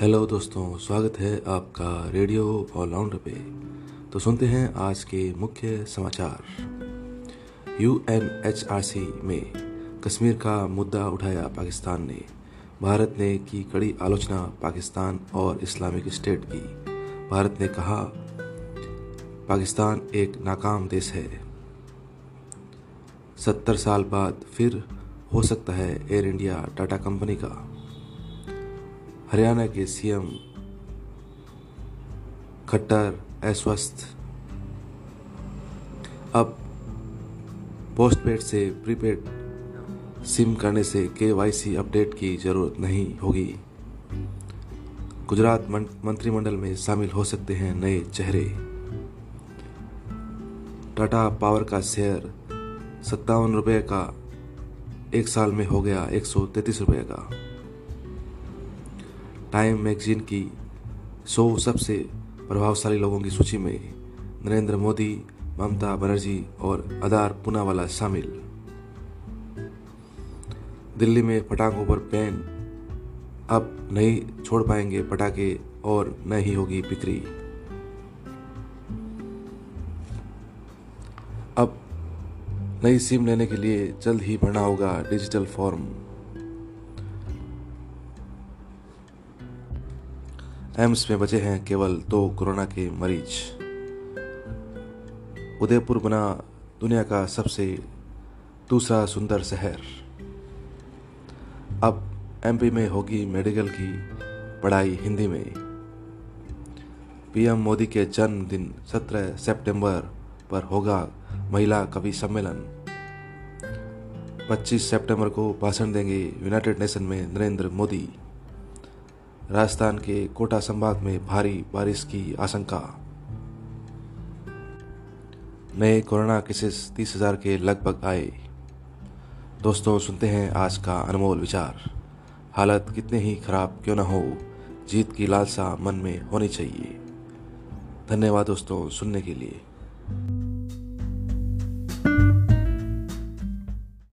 Hello दोस्तों, स्वागत है आपका रेडियो ऑलराउंडर पे। तो सुनते हैं आज के मुख्य समाचार। U N H R C में कश्मीर का मुद्दा उठाया पाकिस्तान ने। भारत ने की कड़ी आलोचना पाकिस्तान और इस्लामिक स्टेट की। भारत ने कहा, पाकिस्तान एक नाकाम देश है। सत्तर साल बाद फिर हो सकता है एयर इंडिया टाटा कंपनी का। हरियाणा के सीएम खट्टर अस्वस्थ। अब पोस्टपेड से प्रीपेड सिम करने से केवाईसी अपडेट की ज़रूरत नहीं होगी। गुजरात मंत्रिमंडल में शामिल हो सकते हैं नए चेहरे। टाटा पावर का शेयर सत्तावन रुपये का एक साल में हो गया एक सौ तैतीस रुपये का। टाइम मैगजीन की सौ सबसे प्रभावशाली लोगों की सूची में नरेंद्र मोदी, ममता बनर्जी और अदार पूनावाला शामिल। दिल्ली में पटाखों पर बैन अब नहीं छोड़ पाएँगे पटाखे और न ही होगी बिक्री। अब नई सिम लेने के लिए जल्द ही भरना होगा डिजिटल फॉर्म। एम्स में बचे हैं केवल दो कोरोना के मरीज़। उदयपुर बना दुनिया का सबसे दूसरा सुंदर शहर। अब एमपी में होगी मेडिकल की पढ़ाई हिंदी में। पीएम मोदी के जन्मदिन 17 सितंबर पर होगा महिला कवि सम्मेलन। 25 सितंबर को भाषण देंगे यूनाइटेड नेशन में नरेंद्र मोदी। राजस्थान के कोटा संभाग में भारी बारिश की आशंका। नए कोरोना केसेस तीस हज़ार के लगभग आए। दोस्तों, सुनते हैं आज का अनमोल विचार। हालत कितने ही खराब क्यों ना हो, जीत की लालसा मन में होनी चाहिए। धन्यवाद दोस्तों, सुनने के लिए।